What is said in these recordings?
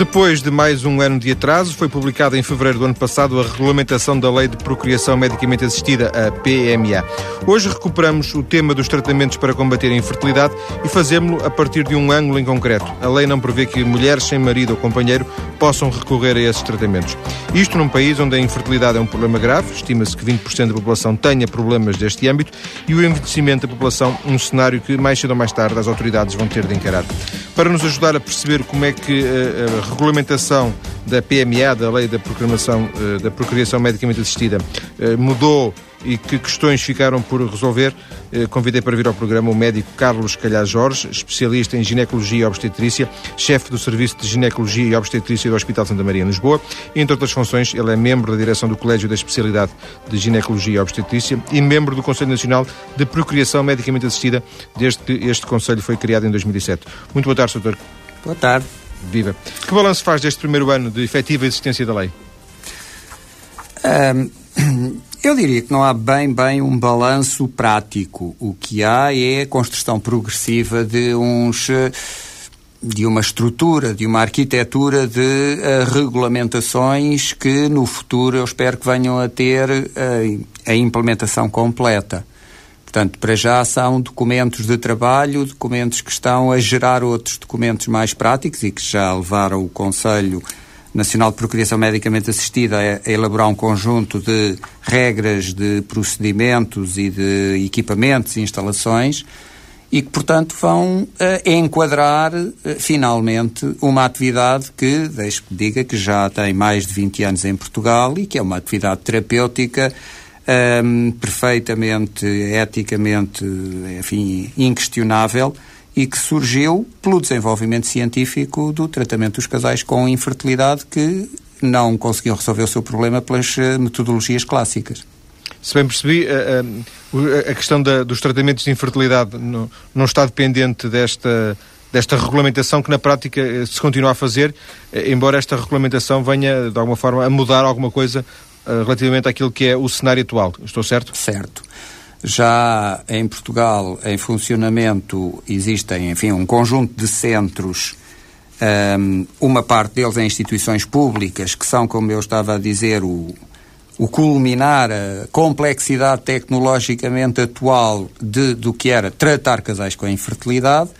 Depois de mais um ano de atraso, foi publicada em fevereiro do ano passado a regulamentação da Lei de Procriação Medicamente Assistida, a PMA. Hoje recuperamos o tema dos tratamentos para combater a infertilidade e fazemos-lo a partir de um ângulo em concreto. A lei não prevê que mulheres sem marido ou companheiro possam recorrer a esses tratamentos. Isto num país onde a infertilidade é um problema grave, estima-se que 20% da população tenha problemas deste âmbito, e o envelhecimento da população um cenário que mais cedo ou mais tarde as autoridades vão ter de encarar. Para nos ajudar a perceber como é que eh, a regulamentação da PMA, da Lei da Proclamação eh, da Procriação Medicamente Assistida, eh, mudou e que questões ficaram por resolver, convidei para vir ao programa o médico Carlos Calhar Jorge, especialista em ginecologia e obstetrícia, chefe do Serviço de Ginecologia e Obstetrícia do Hospital Santa Maria, em Lisboa. Entre outras funções, ele é membro da direção do Colégio da Especialidade de Ginecologia e Obstetrícia e membro do Conselho Nacional de Procriação Medicamente Assistida, desde que este Conselho foi criado em 2007. Muito boa tarde, doutor. Boa tarde. Viva. Que balanço faz deste primeiro ano de efetiva existência da lei? Um, eu diria que não há bem, bem um balanço prático. O que há é a construção progressiva de uns de uma estrutura, de uma arquitetura de uh, regulamentações que no futuro eu espero que venham a ter uh, a implementação completa. Portanto, para já são documentos de trabalho, documentos que estão a gerar outros documentos mais práticos e que já levaram o Conselho Nacional de Procriação Medicamente Assistida a, elaborar um conjunto de regras de procedimentos e de equipamentos e instalações e que, portanto, vão uh, enquadrar uh, finalmente uma atividade que, deixe que diga, que já tem mais de 20 anos em Portugal e que é uma atividade terapêutica um, perfeitamente, eticamente, enfim, inquestionável e que surgiu pelo desenvolvimento científico do tratamento dos casais com infertilidade que não conseguiam resolver o seu problema pelas eh, metodologias clássicas. Se bem percebi, a, a, a questão da, dos tratamentos de infertilidade não, não está dependente desta, desta regulamentação que na prática eh, se continua a fazer, eh, embora esta regulamentação venha de alguma forma a mudar alguma coisa eh, relativamente àquilo que é o cenário atual. Estou certo? Certo. Já em Portugal, em funcionamento, existem, enfim, um conjunto de centros, um, ehm, uma parte deles em instituições públicas, que são, como eu estava a dizer, o, o culminar a complexidade tecnologicamente atual de, do que era tratar casais com infertilidade,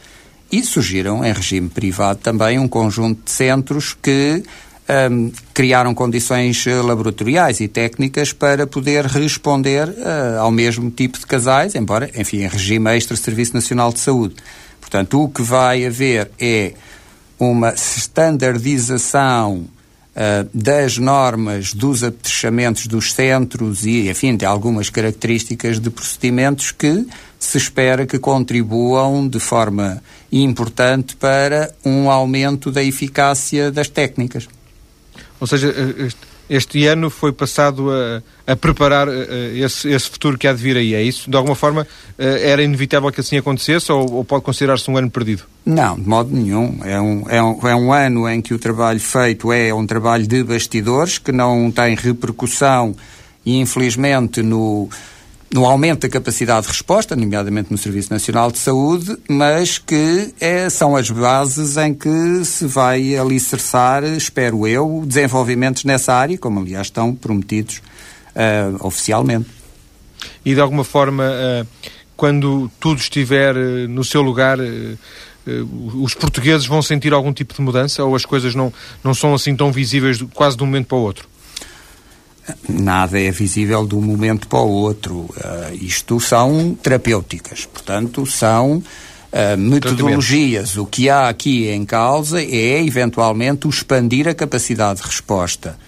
e surgiram em regime privado também um conjunto de centros que um, criaram condições eh, laboratoriais e técnicas para poder responder uh, ao mesmo tipo de casais, embora, enfim, em regime extra Serviço Nacional de Saúde. Portanto, o que vai haver é uma standardização uh, das normas dos apetrechamentos dos centros e, enfim, de algumas características de procedimentos que se espera que contribuam de forma importante para um aumento da eficácia das técnicas. Ou seja, eh, este, ano foi passado a, a preparar eh, esse, esse, futuro que há de vir aí, é isso? De alguma forma eh, era inevitável que assim acontecesse ou, ou pode considerar-se um ano perdido? Não, de modo nenhum. É um, é, um, é um ano em que o trabalho feito é um trabalho de bastidores, que não tem repercussão, infelizmente, no no aumento da capacidade de resposta, nomeadamente no Serviço Nacional de Saúde, mas que é, são as bases em que se vai alicerçar, espero eu, desenvolvimentos nessa área, como aliás estão prometidos uh, oficialmente. E de alguma forma, uh, quando tudo estiver uh, no seu lugar, os portugueses vão sentir algum tipo de mudança ou as coisas não, não são assim tão visíveis quase de um momento para o outro? Nada é visível de um momento para o outro. Uh, isto são terapêuticas, portanto, são uh, metodologias. O que há aqui em causa é, eventualmente, expandir a capacidade de resposta.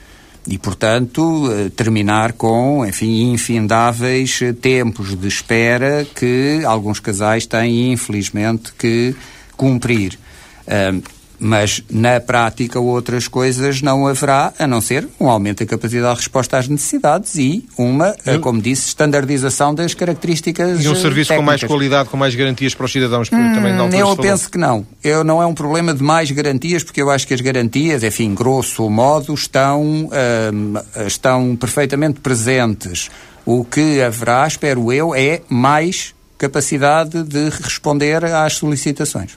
E, portanto, uh, terminar com, enfim, infindáveis tempos de espera que alguns casais têm, infelizmente, que cumprir. Uh, mas na prática outras coisas não haverá, a não ser um aumento da capacidade de resposta às necessidades e uma, eu... como disse, standardização das características E um serviço técnicas. com mais qualidade, com mais garantias para os cidadãos, hum, também não Eu penso que não. Eu, não é um problema de mais garantias, porque eu acho que as garantias, enfim, grosso modo, estão, hum, estão perfeitamente presentes. O que haverá, espero eu, é mais capacidade de responder às solicitações.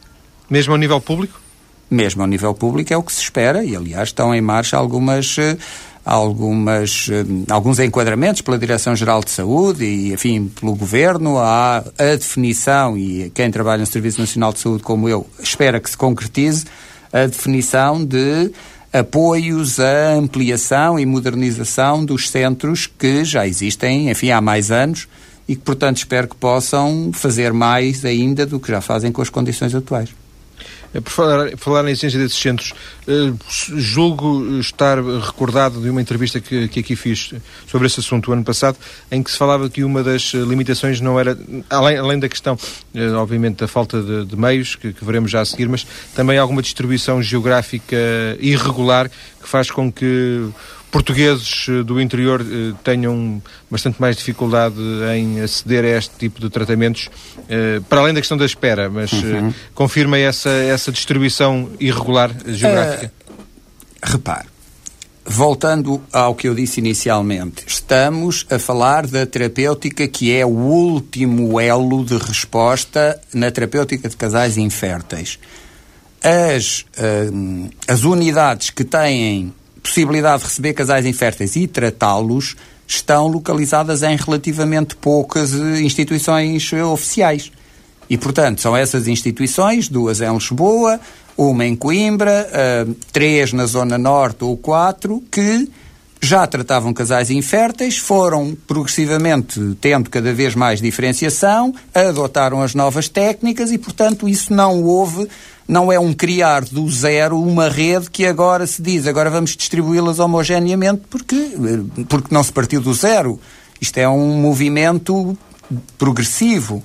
Mesmo ao nível público? Mesmo ao nível público, é o que se espera, e aliás estão em marcha algumas algumas, alguns enquadramentos pela Direção-Geral de Saúde e, enfim, pelo Governo. Há a definição, e quem trabalha no Serviço Nacional de Saúde, como eu, espera que se concretize, a definição de apoios à ampliação e modernização dos centros que já existem, enfim, há mais anos e que, portanto, espero que possam fazer mais ainda do que já fazem com as condições atuais. Eh, por falar, falar na essência desses centros, uh, julgo estar recordado de uma entrevista que, que aqui fiz sobre esse assunto ano passado, em que se falava que uma das limitações não era, além, além da questão, obviamente, da falta de, de meios, que, que, veremos já a seguir, mas também alguma distribuição geográfica irregular que faz com que portugueses eh, do interior eh, tenham bastante mais dificuldade em aceder a este tipo de tratamentos, eh, para além da questão da espera, mas uhum. confirma essa, essa distribuição irregular geográfica? Uh, repare, voltando ao que eu disse inicialmente, estamos a falar da terapêutica que é o último elo de resposta na terapêutica de casais inférteis. As, uh, as unidades que têm possibilidade de receber casais inférteis e tratá-los estão localizadas em relativamente poucas eh, instituições eh, oficiais. E, portanto, são essas instituições, duas em Lisboa, uma em Coimbra, uh, três na Zona Norte ou quatro, que já tratavam casais inférteis, foram progressivamente tendo cada vez mais diferenciação, adotaram as novas técnicas e, portanto, isso não houve não é um criar do zero uma rede que agora se diz, agora vamos distribuí-las homogeneamente porque, porque não se partiu do zero. Isto é um movimento progressivo.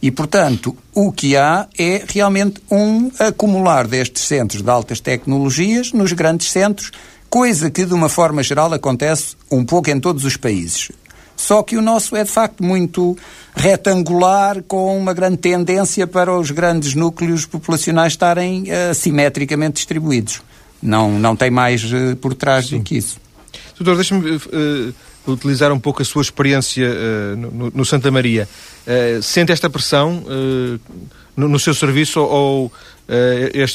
E, portanto, o que há é realmente um acumular destes centros de altas tecnologias nos grandes centros, coisa que, de uma forma geral, acontece um pouco em todos os países. Só que o nosso é de facto muito retangular, com uma grande tendência para os grandes núcleos populacionais estarem uh, assimetricamente distribuídos. Não, não tem mais uh, por trás Sim. do que isso. Doutor, deixe-me uh, utilizar um pouco a sua experiência no, no, Santa Maria. sente esta pressão no, no, seu serviço ou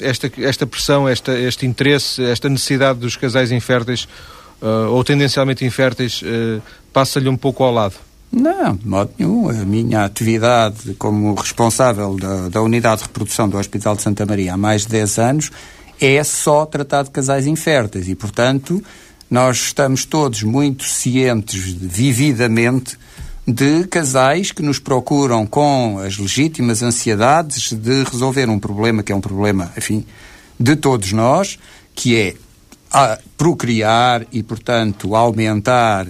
esta, esta pressão, esta, este interesse, esta necessidade dos casais inférteis uh, ou tendencialmente inférteis uh, passa-lhe um pouco ao lado? Não, de modo nenhum. A minha atividade como responsável da, da Unidade de Reprodução do Hospital de Santa Maria há mais de 10 anos é só tratar de casais inférteis e, portanto, nós estamos todos muito cientes, vividamente, de casais que nos procuram com as legítimas ansiedades de resolver um problema que é um problema, enfim, de todos nós, que é a procriar e, portanto, aumentar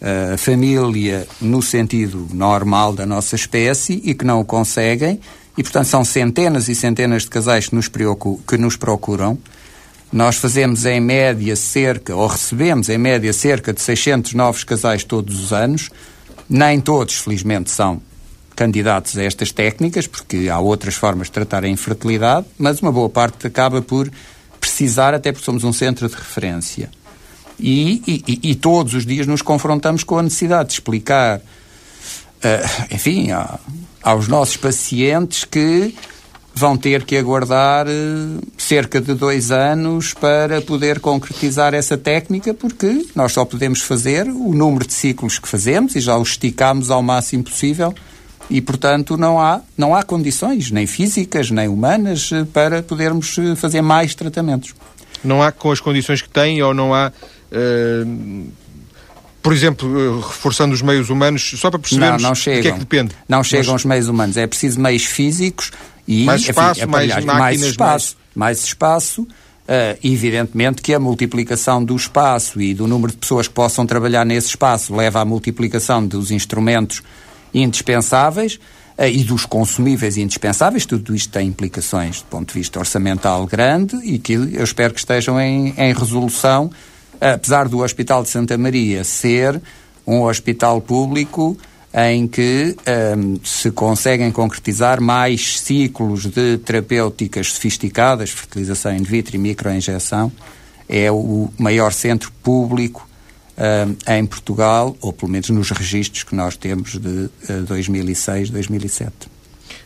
eh, a família no sentido normal da nossa espécie e que não o conseguem. E, portanto, são centenas e centenas de casais que nos, que nos procuram. Nós fazemos em média cerca, ou recebemos em média cerca de 600 novos casais todos os anos. Nem todos, felizmente, são candidatos a estas técnicas, porque há outras formas de tratar a infertilidade, mas uma boa parte acaba por precisar, até porque somos um centro de referência. E, e, e todos os dias nos confrontamos com a necessidade de explicar, uh, enfim, a, aos nossos pacientes que vão ter que aguardar uh, cerca de dois anos para poder concretizar essa técnica, porque nós só podemos fazer o número de ciclos que fazemos e já os esticamos ao máximo possível e, portanto, não há, não há condições, nem físicas, nem humanas, eh, para podermos eh, fazer mais tratamentos. Não há com as condições que têm ou não há. Uh, por exemplo, reforçando os meios humanos, só para percebermos não, não chegam. de que é que depende. Não chegam Nós... os meios humanos, é preciso meios físicos e mais espaço, enfim, mais máquinas, mais espaço, mais, mais espaço. Uh, evidentemente que a multiplicação do espaço e do número de pessoas que possam trabalhar nesse espaço leva à multiplicação dos instrumentos indispensáveis uh, e dos consumíveis indispensáveis. Tudo isto tem implicações do ponto de vista orçamental grande e que eu espero que estejam em, em resolução, apesar do Hospital de Santa Maria ser um hospital público em que um, ehm, se conseguem concretizar mais ciclos de terapêuticas sofisticadas, fertilização in vitro e microinjeção, é o maior centro público uh, em Portugal, ou pelo menos nos registros que nós temos de uh, 2006, 2007.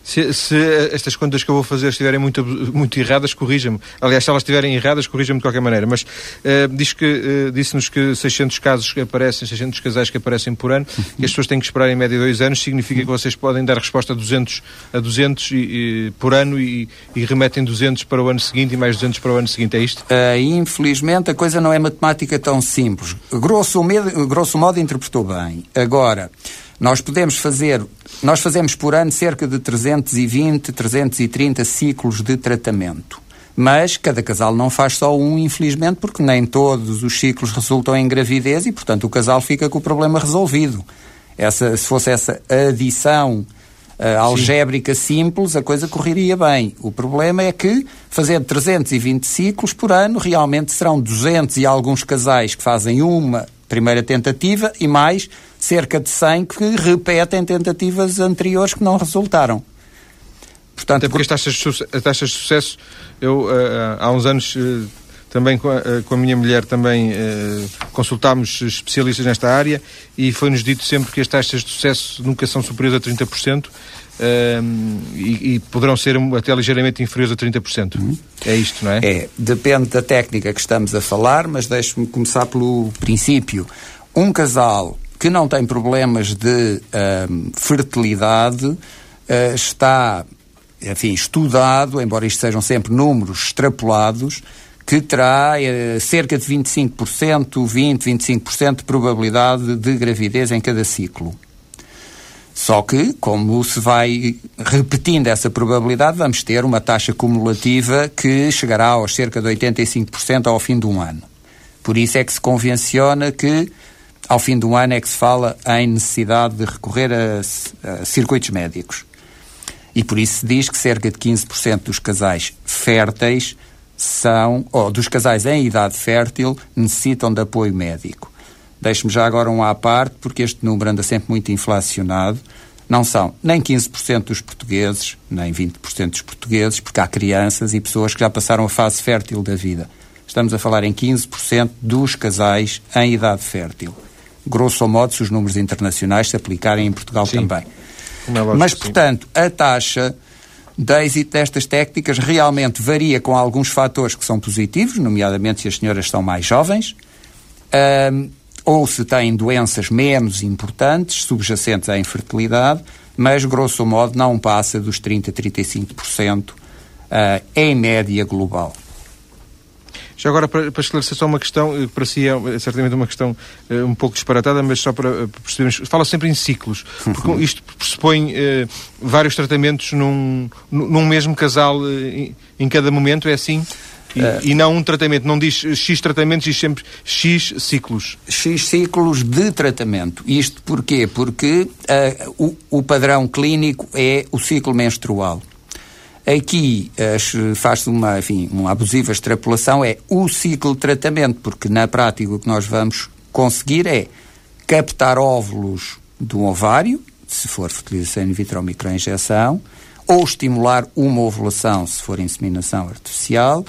Se, se, estas contas que eu vou fazer estiverem muito, muito erradas, corrija-me. Aliás, se elas estiverem erradas, corrija-me de qualquer maneira. Mas uh, diz que, uh, disse-nos que 600 casos que aparecem, 600 casais que aparecem por ano, que as pessoas têm que esperar em média dois anos, significa que vocês podem dar resposta a 200, a 200 e, e, por ano e, e, remetem 200 para o ano seguinte e mais 200 para o ano seguinte. É isto? Uh, infelizmente, a coisa não é matemática tão simples. Grosso, modo, grosso modo, interpretou bem. Agora, nós podemos fazer, nós fazemos por ano cerca de 320, 330 ciclos de tratamento. Mas cada casal não faz só um, infelizmente, porque nem todos os ciclos resultam em gravidez e, portanto, o casal fica com o problema resolvido. Essa, se fosse essa adição uh, algébrica simples, a coisa correria bem. O problema é que, fazendo 320 ciclos por ano, realmente serão 200 e alguns casais que fazem uma primeira tentativa e mais cerca de 100 que repetem tentativas anteriores que não resultaram. Portanto, Até porque as taxas, de, as taxas de sucesso, eu uh, há uns anos uh, também com a, com a, minha mulher também consultámos especialistas nesta área e foi-nos dito sempre que as taxas de sucesso nunca são superiores a 30%. Uh, e, e, poderão ser até ligeiramente inferiores a 30%. Uhum. É isto, não é? É, depende da técnica que estamos a falar, mas deixe-me começar pelo princípio. Um casal que não tem problemas de uh, fertilidade uh, está, enfim, estudado, embora isto sejam sempre números extrapolados, que terá uh, cerca de 25%, 20, 25% de probabilidade de gravidez em cada ciclo. Só que, como se vai repetindo essa probabilidade, vamos ter uma taxa cumulativa que chegará aos cerca de 85% ao fim de um ano. Por isso é que se convenciona que ao fim do ano é que se fala em necessidade de recorrer a, a circuitos médicos. E por isso se diz que cerca de 15% dos casais férteis são, ou dos casais em idade fértil, necessitam de apoio médico. Deixe-me já agora um à parte, porque este número anda sempre muito inflacionado. Não são nem 15% dos portugueses, nem 20% dos portugueses, porque há crianças e pessoas que já passaram a fase fértil da vida. Estamos a falar em 15% dos casais em idade fértil grosso modo, se os números internacionais se aplicarem em Portugal sim. também. É Mas, portanto, a taxa de êxito destas técnicas realmente varia com alguns fatores que são positivos, nomeadamente se as senhoras são mais jovens, ou se têm doenças menos importantes, subjacentes à infertilidade, mas, grosso modo, não passa dos 30% a 35% uh, em média global. Já agora, para, para esclarecer só uma questão, eh, para si é certamente uma questão uh, um pouco disparatada, mas só para uh, percebermos. Fala sempre em ciclos, porque uhum. isto pressupõe uh, vários tratamentos num, num mesmo casal em, em cada momento, é assim? E, e, não um tratamento, não diz X tratamentos, diz sempre X ciclos. X ciclos de tratamento. Isto porquê? Porque o, o padrão clínico é o ciclo menstrual. Aqui faz-se uma, enfim, uma abusiva extrapolação, é o ciclo de tratamento, porque na prática o que nós vamos conseguir é captar óvulos do ovário, se for fertilização in vitro ou microinjeção, ou estimular uma ovulação, se for inseminação artificial,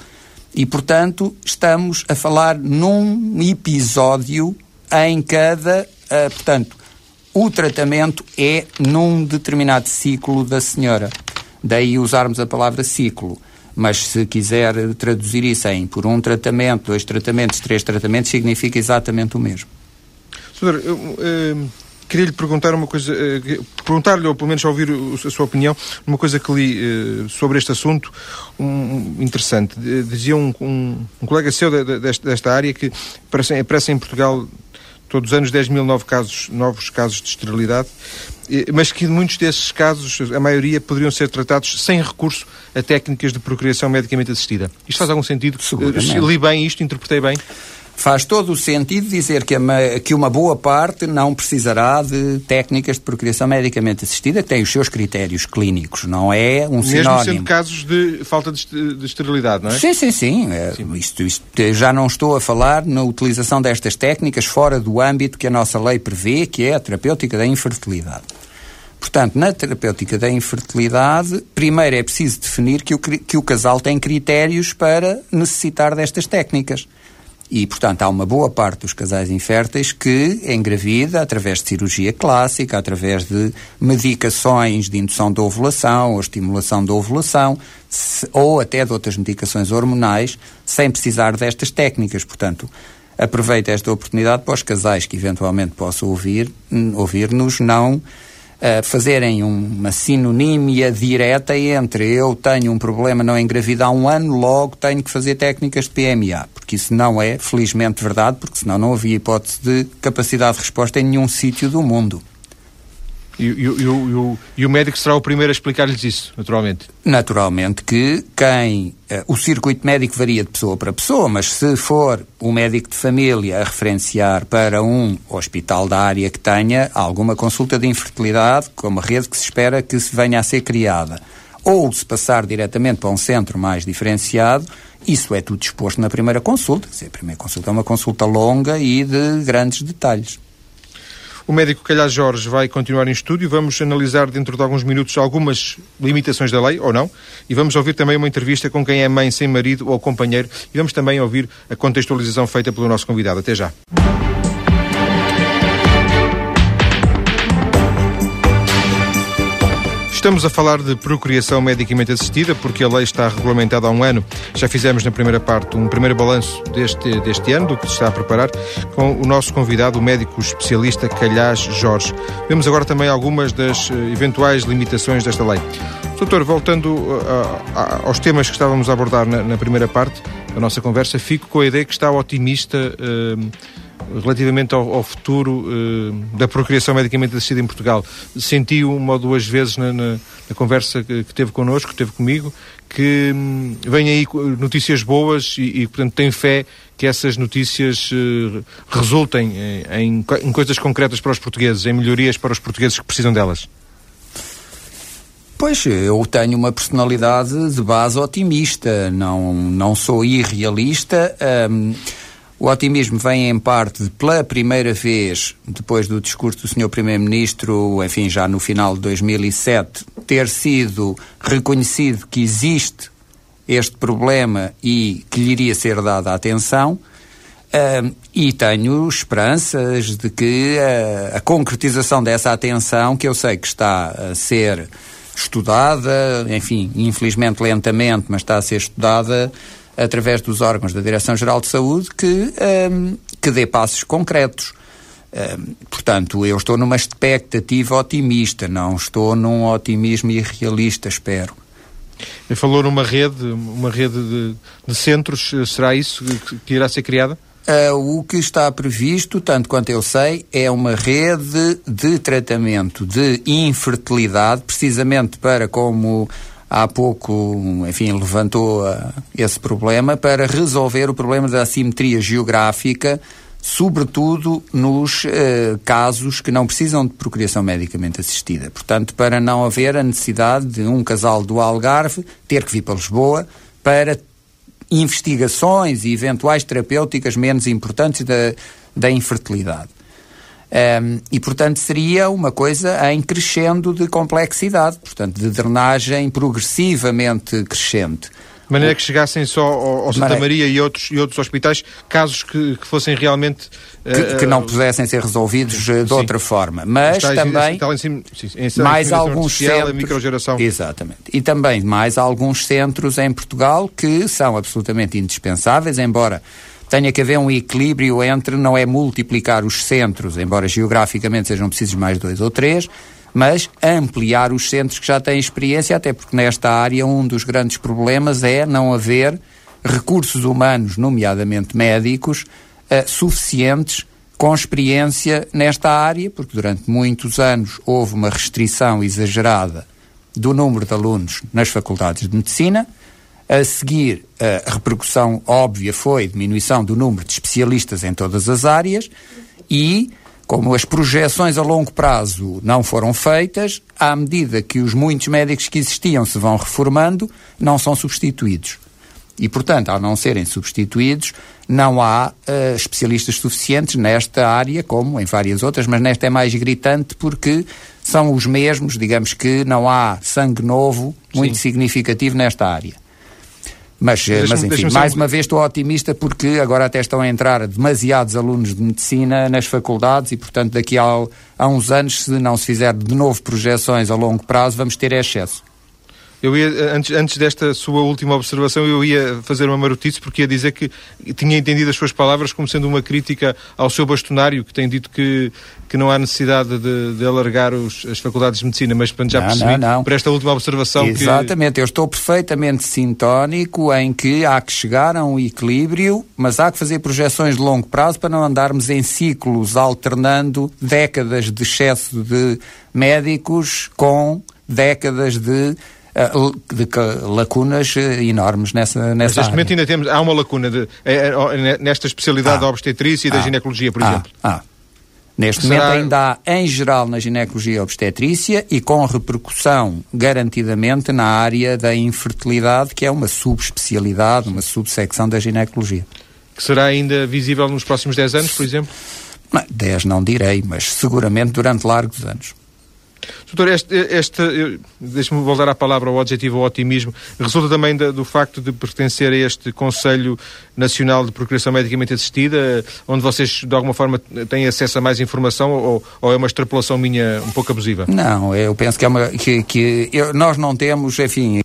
e, portanto, estamos a falar num episódio em cada. Uh, portanto, o tratamento é num determinado ciclo da senhora. Daí usarmos a palavra ciclo. Mas se quiser traduzir isso em por um tratamento, dois tratamentos, três tratamentos, significa exatamente o mesmo. Senhor, eu, eh, queria lhe perguntar uma coisa, eh, perguntar-lhe, ou pelo menos ouvir a sua opinião, uma coisa que li eh, sobre este assunto, um, interessante. Dizia um, um, um colega seu de, de, desta, área que aparecem em Portugal todos os anos 10 mil novos casos, novos casos de esterilidade, mas que muitos desses casos, a maioria, poderiam ser tratados sem recurso a técnicas de procriação medicamente assistida. Isto faz algum sentido? Li bem isto, interpretei bem? Faz todo o sentido dizer que, que uma boa parte não precisará de técnicas de procriação medicamente assistida, que têm os seus critérios clínicos, não é um Mesmo sinónimo. Mesmo sendo casos de falta de, de esterilidade, não é? Sim, sim, sim. É, sim. Isto, isto, já não estou a falar na utilização destas técnicas fora do âmbito que a nossa lei prevê, que é a terapêutica da infertilidade. Portanto, na terapêutica da infertilidade, primeiro é preciso definir que o, que o casal tem critérios para necessitar destas técnicas. E, portanto, há uma boa parte dos casais inférteis que engravida através de cirurgia clássica, através de medicações de indução da ovulação ou estimulação da ovulação, se, ou até de outras medicações hormonais, sem precisar destas técnicas. Portanto, aproveito esta oportunidade para os casais que eventualmente possam ouvir, ouvir-nos não uh, fazerem uma sinonímia direta entre eu tenho um problema não engravidar há um ano, logo tenho que fazer técnicas de PMA, porque isso não é, felizmente, verdade, porque senão não havia hipótese de capacidade de resposta em nenhum sítio do mundo. E, e, e, o, e, o, médico será o primeiro a explicar-lhes isso, naturalmente? Naturalmente que quem. Uh, o circuito médico varia de pessoa para pessoa, mas se for o médico de família a referenciar para um hospital da área que tenha alguma consulta de infertilidade, com uma rede que se espera que se venha a ser criada, ou se passar diretamente para um centro mais diferenciado, isso é tudo exposto na primeira consulta. Quer dizer, a primeira consulta é uma consulta longa e de grandes detalhes. O médico Calhar Jorge vai continuar em estúdio. Vamos analisar dentro de alguns minutos algumas limitações da lei, ou não, e vamos ouvir também uma entrevista com quem é mãe sem marido ou companheiro, e vamos também ouvir a contextualização feita pelo nosso convidado. Até já. Estamos a falar de procriação medicamente assistida, porque a lei está regulamentada há um ano. Já fizemos na primeira parte um primeiro balanço deste, deste ano, do que se está a preparar, com o nosso convidado, o médico especialista Calhás Jorge. Vemos agora também algumas das eh, eventuais limitações desta lei. Doutor, voltando a, a, aos temas que estávamos a abordar na, na, primeira parte da nossa conversa, fico com a ideia que está otimista. Uh, relativamente ao, ao futuro uh, da procriação medicamente assistida em Portugal. Sentiu uma ou duas vezes na, na, na conversa que, que, teve connosco, que teve comigo, que um, vem aí notícias boas e, e, portanto, tem fé que essas notícias uh, resultem em, em, coisas concretas para os portugueses, em melhorias para os portugueses que precisam delas. Pois, eu tenho uma personalidade de base otimista, não, não sou irrealista. Um, o otimismo vem em parte pela primeira vez, depois do discurso do Sr. Primeiro-Ministro, enfim, já no final de 2007, ter sido reconhecido que existe este problema e que lhe iria ser dada atenção. Uh, e tenho esperanças de que uh, a concretização dessa atenção, que eu sei que está a ser estudada, enfim, infelizmente lentamente, mas está a ser estudada, através dos órgãos da Direção-Geral de Saúde, que, um, que dê passos concretos. Um, portanto, eu estou numa expectativa otimista, não estou num otimismo irrealista, espero. Falou numa rede, uma rede de, de centros, será isso que, que irá ser criada? Uh, o que está previsto, tanto quanto eu sei, é uma rede de tratamento de infertilidade, precisamente para, como há pouco, enfim, levantou uh, esse problema para resolver o problema da assimetria geográfica, sobretudo nos uh, casos que não precisam de procriação medicamente assistida. Portanto, para não haver a necessidade de um casal do Algarve ter que vir para Lisboa para investigações e eventuais terapêuticas menos importantes da, da infertilidade. Um, e, portanto, seria uma coisa em crescendo de complexidade, portanto, de drenagem progressivamente crescente. De maneira que chegassem só ao, ao Santa maneira... Maria e outros, e outros hospitais, casos que, que fossem realmente... Que, que, não pudessem ser resolvidos sim, de outra forma. Mas também... Cima, sim, mais alguns centros... Exatamente. E também mais alguns centros em Portugal que são absolutamente indispensáveis, embora tenha que haver um equilíbrio entre não é multiplicar os centros, embora geograficamente sejam precisos mais dois ou três, mas ampliar os centros que já têm experiência, até porque nesta área um dos grandes problemas é não haver recursos humanos, nomeadamente médicos, uh, suficientes com experiência nesta área, porque durante muitos anos houve uma restrição exagerada do número de alunos nas faculdades de medicina a seguir, a repercussão óbvia foi diminuição do número de especialistas em todas as áreas e, como as projeções a longo prazo não foram feitas, à medida que os muitos médicos que existiam se vão reformando, não são substituídos. E, portanto, ao não serem substituídos, não há uh, especialistas suficientes nesta área, como em várias outras, mas nesta é mais gritante porque são os mesmos, digamos que não há sangue novo muito Sim. significativo nesta área. Mas, mas enfim, mais uma vez estou otimista porque agora até estão a entrar demasiados alunos de medicina nas faculdades e, portanto, daqui a, a uns anos, se não se fizer de novo projeções a longo prazo, vamos ter excesso. Eu ia, antes, antes desta sua última observação, eu ia fazer uma marotice porque ia dizer que tinha entendido as suas palavras como sendo uma crítica ao seu bastonário, que tem dito que, que não há necessidade de, de alargar os, as faculdades de medicina, mas já não, percebi não, não. por esta última observação Exatamente, que... eu estou perfeitamente sintónico em que há que chegar a um equilíbrio, mas há que fazer projeções de longo prazo para não andarmos em ciclos alternando décadas de excesso de médicos com décadas de de lacunas eh, enormes nessa, nessa Mas neste área. momento ainda temos, há uma lacuna de, é, nesta especialidade ah, da obstetrícia e da ah, ginecologia, por ah, exemplo. Ah. Neste Será... momento ainda há, em geral, na ginecologia obstetrícia e com repercussão, garantidamente, na área da infertilidade, que é uma subespecialidade, uma subsecção da ginecologia. Que será ainda visível nos próximos 10 anos, por exemplo? 10 não direi, mas seguramente durante largos anos. Doutor, este, este deixe-me voltar à palavra, ao objetivo, ao otimismo, resulta também da, do facto de pertencer a este Conselho Nacional de Procuração Medicamente Assistida, onde vocês, de alguma forma, têm acesso a mais informação ou, ou é uma extrapolação minha um pouco abusiva? Não, eu penso que, é uma, que, que eu, nós não temos, enfim...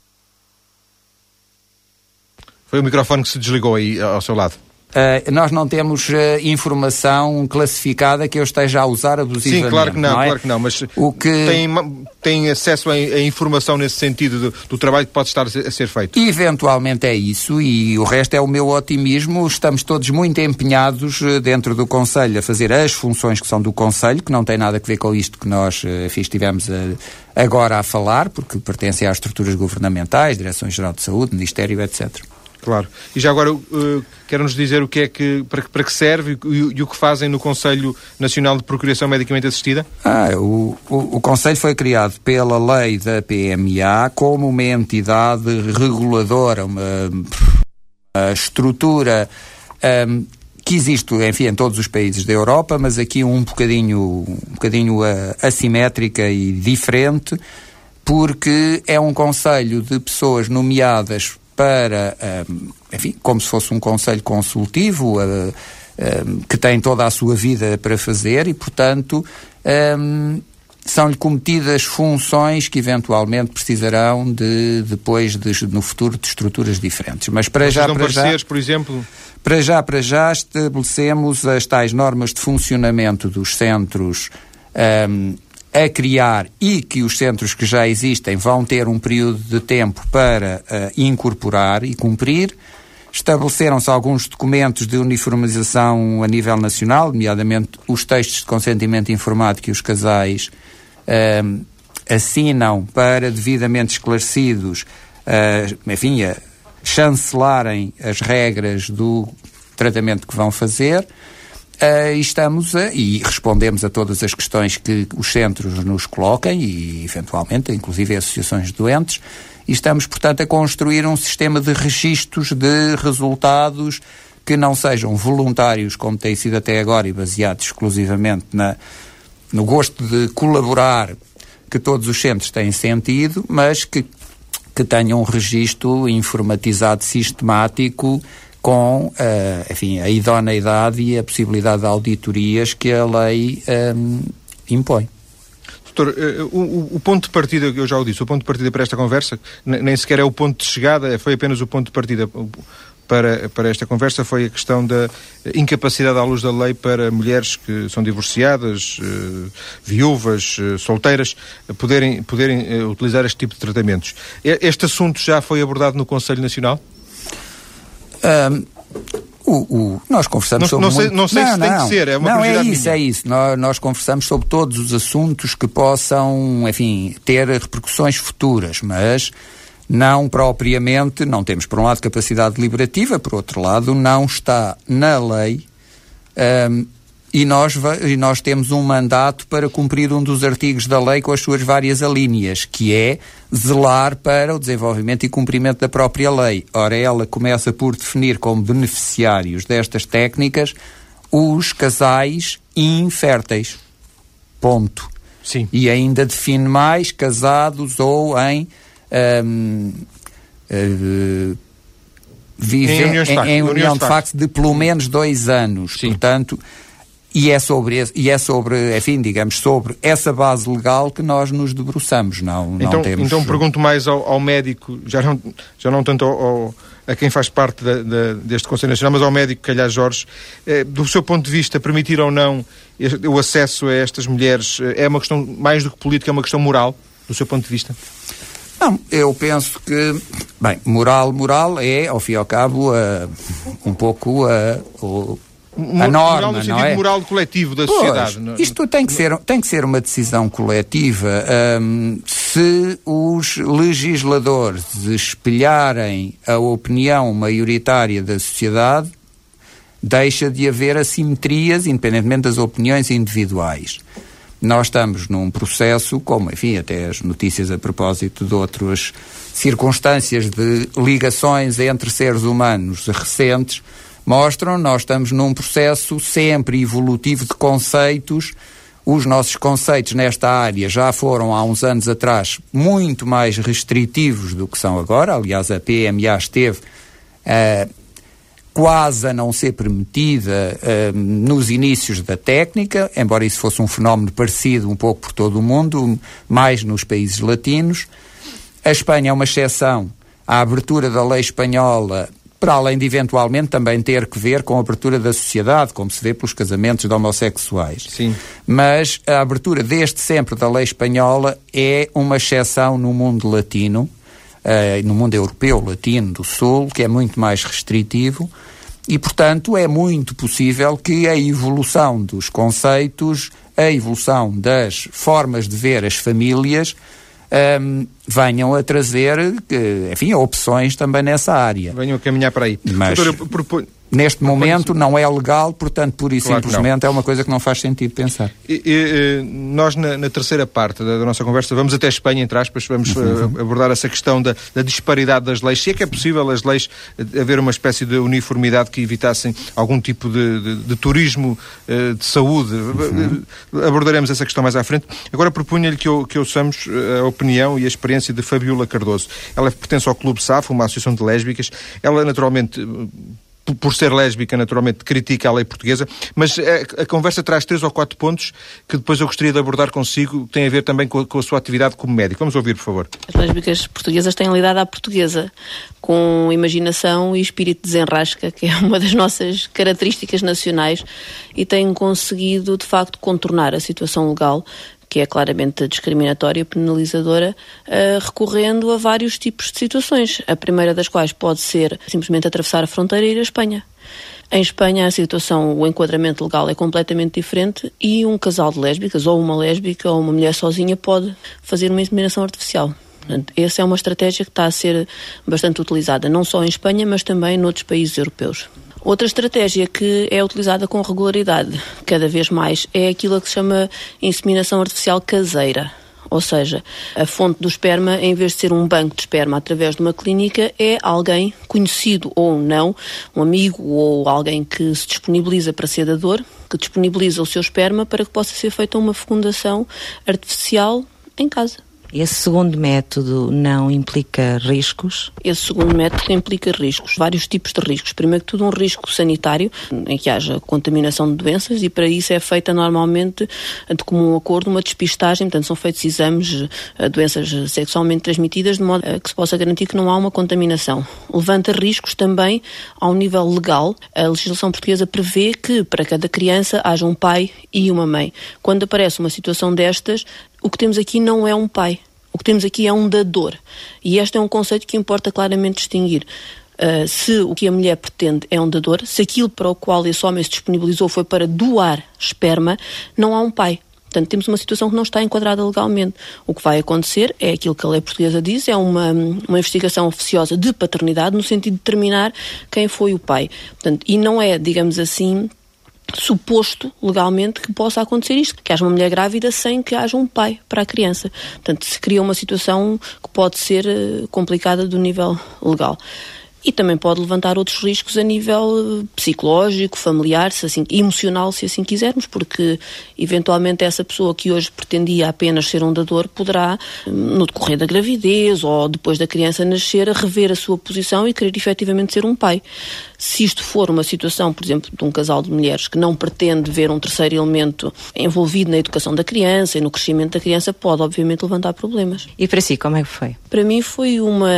Foi o microfone que se desligou aí ao seu lado. Uh, nós não temos uh, informação classificada que eu esteja a usar abusivamente. Sim, claro que não, não é? claro que não, mas o que... tem, tem acesso a, a informação nesse sentido do, do, trabalho que pode estar a ser feito? Eventualmente é isso e o resto é o meu otimismo. Estamos todos muito empenhados uh, dentro do Conselho a fazer as funções que são do Conselho, que não tem nada a ver com isto que nós estivemos agora a falar, porque pertencem às estruturas governamentais, Direção-Geral de Saúde, Ministério, etc. Claro. E já agora, uh, quer-nos dizer o que é que, para, para que serve e, e, o que fazem no Conselho Nacional de Procuração Medicamente Assistida? Ah, o, o, o, Conselho foi criado pela lei da PMA como uma entidade reguladora, uma, uma estrutura um, que existe, enfim, em todos os países da Europa, mas aqui um bocadinho, um bocadinho uh, assimétrica e diferente, porque é um conselho de pessoas nomeadas para, um, enfim, como se fosse um conselho consultivo, uh, um, que tem toda a sua vida para fazer e, portanto, um, são-lhe cometidas funções que eventualmente precisarão de depois de, no futuro de estruturas diferentes. Mas para Vocês já para já, por exemplo, para já para já estabelecemos as tais normas de funcionamento dos centros um, a criar e que os centros que já existem vão ter um período de tempo para uh, incorporar e cumprir. Estabeleceram-se alguns documentos de uniformização a nível nacional, nomeadamente os textos de consentimento informado que os casais uh, assinam para devidamente esclarecidos, uh, enfim, chancelarem as regras do tratamento que vão fazer uh, estamos a, e respondemos a todas as questões que os centros nos coloquem e, eventualmente, inclusive associações de doentes, e estamos, portanto, a construir um sistema de registros de resultados que não sejam voluntários, como tem sido até agora, e baseados exclusivamente na, no gosto de colaborar que todos os centros têm sentido, mas que, que tenham um registro informatizado sistemático com uh, enfim, a idoneidade e a possibilidade de auditorias que a lei um, impõe. Doutor, uh, o, o, ponto de partida, eu já o disse, o ponto de partida para esta conversa, nem sequer é o ponto de chegada, foi apenas o ponto de partida para, para esta conversa, foi a questão da incapacidade à luz da lei para mulheres que são divorciadas, viúvas, solteiras, poderem, poderem utilizar este tipo de tratamentos. Este assunto já foi abordado no Conselho Nacional? Um, o, o, nós conversamos não, sobre. Não sei, não sei não, se não, tem que ser, é uma Não, é isso, minha. é isso. Nós, nós conversamos sobre todos os assuntos que possam, enfim, ter repercussões futuras, mas não propriamente, não temos, por um lado, capacidade deliberativa, por outro lado, não está na lei. Um, e nós, e nós temos um mandato para cumprir um dos artigos da lei com as suas várias alíneas, que é zelar para o desenvolvimento e cumprimento da própria lei. Ora, ela começa por definir como beneficiários destas técnicas os casais inférteis. Ponto. Sim. E ainda define mais casados ou em. Um, uh, vive em, união de, facto, em união de facto de pelo menos dois anos. Sim. Portanto, e é sobre e é sobre, enfim, digamos, sobre essa base legal que nós nos debruçamos, não, então, não temos... Então pergunto mais ao, ao, médico, já não, já não tanto ao, ao, a quem faz parte da, da, deste Conselho Nacional, mas ao médico Calhar Jorge, eh, do seu ponto de vista, permitir ou não o acesso a estas mulheres eh, é uma questão, mais do que política, é uma questão moral, do seu ponto de vista? Não, eu penso que, bem, moral, moral é, ao fim e ao cabo, uh, um pouco uh, a norma, moral no sentido é? moral coletivo da pois, sociedade. Isto tem que, ser, tem que ser uma decisão coletiva. Um, se os legisladores espelharem a opinião maioritária da sociedade, deixa de haver assimetrias, independentemente das opiniões individuais. Nós estamos num processo, como, enfim, até as notícias a propósito de outras circunstâncias de ligações entre seres humanos recentes, mostram, nós estamos num processo sempre evolutivo de conceitos. Os nossos conceitos nesta área já foram há uns anos atrás muito mais restritivos do que são agora. Aliás, a PMA esteve uh, quase a não ser permitida uh, nos inícios da técnica, embora isso fosse um fenómeno parecido um pouco por todo o mundo, mais nos países latinos. A Espanha é uma exceção. A abertura da lei espanhola para além de eventualmente também ter que ver com a abertura da sociedade, como se vê pelos casamentos de homossexuais. Sim. Mas a abertura desde sempre da lei espanhola é uma exceção no mundo latino, uh, no mundo europeu, latino, do Sul, que é muito mais restritivo. E, portanto, é muito possível que a evolução dos conceitos, a evolução das formas de ver as famílias, um, venham a trazer, enfim, opções também nessa área. Venham a caminhar para aí. Mas... Doutor, eu proponho Neste momento não é legal, portanto, pura e claro simplesmente é uma coisa que não faz sentido pensar. E, e, nós, na, na, terceira parte da, da, nossa conversa, vamos até a Espanha, entre aspas, vamos uhum. uh, abordar essa questão da, da, disparidade das leis. Se é que é possível as leis uh, haver uma espécie de uniformidade que evitassem algum tipo de, de, de turismo uh, de saúde. Uhum. Abordaremos essa questão mais à frente. Agora propunha-lhe que, eu, que ouçamos a opinião e a experiência de Fabiola Cardoso. Ela pertence ao Clube SAF, uma associação de lésbicas. Ela, naturalmente por ser lésbica, naturalmente, critica a lei portuguesa, mas a, eh, a, conversa traz três ou quatro pontos que depois eu gostaria de abordar consigo, que têm a ver também com a, com a sua atividade como médico. Vamos ouvir, por favor. As lésbicas portuguesas têm lidado à portuguesa, com imaginação e espírito de desenrasca, que é uma das nossas características nacionais, e têm conseguido, de facto, contornar a situação legal que é claramente discriminatória e penalizadora, uh, recorrendo a vários tipos de situações. A primeira das quais pode ser simplesmente atravessar a fronteira e ir à Espanha. Em Espanha a situação, o enquadramento legal é completamente diferente e um casal de lésbicas, ou uma lésbica ou uma mulher sozinha, pode fazer uma inseminação artificial. essa é uma estratégia que está a ser bastante utilizada, não só em Espanha, mas também noutros países europeus. Outra estratégia que é utilizada com regularidade, cada vez mais, é aquilo que se chama inseminação artificial caseira. Ou seja, a fonte do esperma, em vez de ser um banco de esperma através de uma clínica, é alguém conhecido ou não, um amigo ou alguém que se disponibiliza para ser dador, que disponibiliza o seu esperma para que possa ser feita uma fecundação artificial em casa. Esse segundo método não implica riscos? Esse segundo método implica riscos, vários tipos de riscos. Primeiro que tudo, um risco sanitário, em que haja contaminação de doenças, e para isso é feita normalmente, de comum acordo, uma despistagem, portanto, são feitos exames de eh, doenças sexualmente transmitidas, de modo que se possa garantir que não há uma contaminação. Levanta riscos também ao nível legal. A legislação portuguesa prevê que para cada criança haja um pai e uma mãe. Quando aparece uma situação destas, o que temos aqui não é um pai. O que temos aqui é um dador. E este é um conceito que importa claramente distinguir. Uh, se o que a mulher pretende é um dador, se aquilo para o qual esse homem se disponibilizou foi para doar esperma, não há um pai. Portanto, temos uma situação que não está enquadrada legalmente. O que vai acontecer é aquilo que a lei portuguesa diz, é uma, uma investigação oficiosa de paternidade no sentido de determinar quem foi o pai. Portanto, e não é, digamos assim, suposto legalmente que possa acontecer isto, que haja uma mulher grávida sem que haja um pai para a criança. Portanto, se cria uma situação que pode ser eh, complicada do nível legal. e também pode levantar outros riscos a nível eh, psicológico, familiar, se assim, emocional, se assim quisermos, porque eventualmente essa pessoa que hoje pretendia apenas ser um dador poderá, no decorrer da gravidez ou depois da criança nascer, rever a sua posição e querer efetivamente ser um pai. Se isto for uma situação, por exemplo, de um casal de mulheres que não pretende ver um terceiro elemento envolvido na educação da criança e no crescimento da criança, pode obviamente levantar problemas. E para si, como é que foi? Para mim foi uma,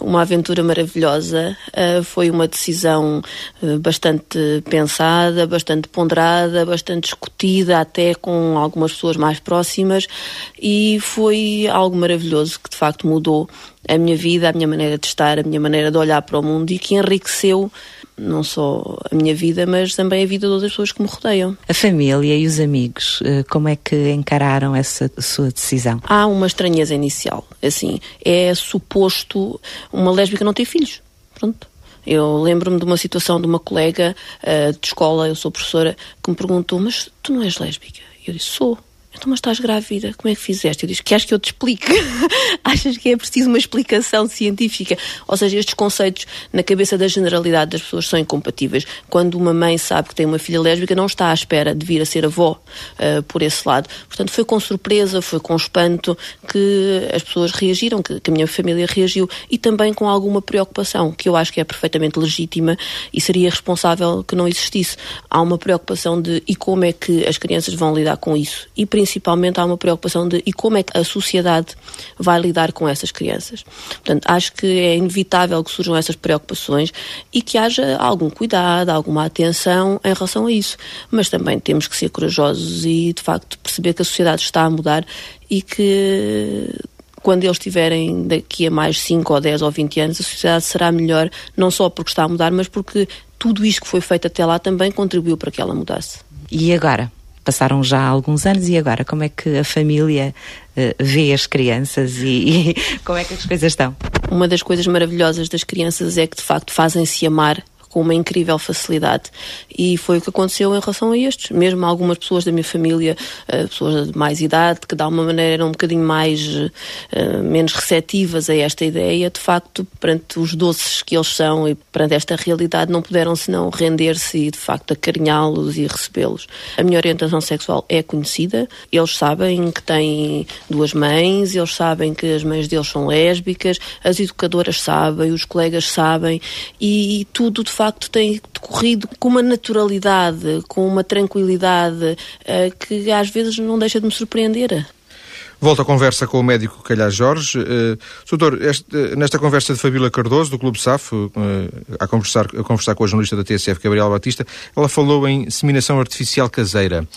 uma aventura maravilhosa, uh, foi uma decisão uh, bastante pensada, bastante ponderada, bastante discutida, até com algumas pessoas mais próximas, e foi algo maravilhoso que de facto mudou a minha vida, a minha maneira de estar, a minha maneira de olhar para o mundo e que enriqueceu não só a minha vida, mas também a vida de outras pessoas que me rodeiam. A família e os amigos, eh, como é que encararam essa sua decisão? Há uma estranheza inicial. Assim, é suposto uma lésbica não ter filhos. Pronto. Eu lembro-me de uma situação de uma colega uh, de escola, eu sou professora, que me perguntou: Mas tu não és lésbica? Eu disse: Sou. Então, mas estás grávida, como é que fizeste? Eu disse, queres que eu te explique? Achas que é preciso uma explicação científica? Ou seja, estes conceitos na cabeça da generalidade das pessoas são incompatíveis. Quando uma mãe sabe que tem uma filha lésbica, não está à espera de vir a ser avó uh, por esse lado. Portanto, foi com surpresa, foi com espanto que as pessoas reagiram, que, que a minha família reagiu e também com alguma preocupação, que eu acho que é perfeitamente legítima e seria responsável que não existisse. Há uma preocupação de e como é que as crianças vão lidar com isso? E principalmente há uma preocupação de e como é que a sociedade vai lidar com essas crianças. Portanto, acho que é inevitável que surjam essas preocupações e que haja algum cuidado, alguma atenção em relação a isso. Mas também temos que ser corajosos e, de facto, perceber que a sociedade está a mudar e que quando eles estiverem daqui a mais 5 ou 10 ou 20 anos, a sociedade será melhor, não só porque está a mudar, mas porque tudo isto que foi feito até lá também contribuiu para que ela mudasse. E agora? Passaram já alguns anos e agora como é que a família uh, vê as crianças e, e como é que as coisas estão? Uma das coisas maravilhosas das crianças é que de facto fazem-se amar com uma incrível facilidade. E foi o que aconteceu em relação a estes. Mesmo algumas pessoas da minha família, uh, pessoas de mais idade, que de alguma maneira eram um bocadinho mais, uh, menos receptivas a esta ideia, de facto, perante os doces que eles são e perante esta realidade, não puderam senão render-se e, de facto, acarinhá-los e recebê-los. A minha orientação sexual é conhecida, eles sabem que têm duas mães, eles sabem que as mães deles são lésbicas, as educadoras sabem, os colegas sabem, e, e tudo, de facto, facto tem decorrido com uma naturalidade, com uma tranquilidade uh, que às vezes não deixa de me surpreender. Volto à conversa com o médico Calhar Jorge. Uh, doutor, este, nesta conversa de Fabíola Cardoso, do Clube SAF, uh, a, conversar, a conversar com a jornalista da TSF, Gabriela Batista, ela falou em seminação artificial caseira,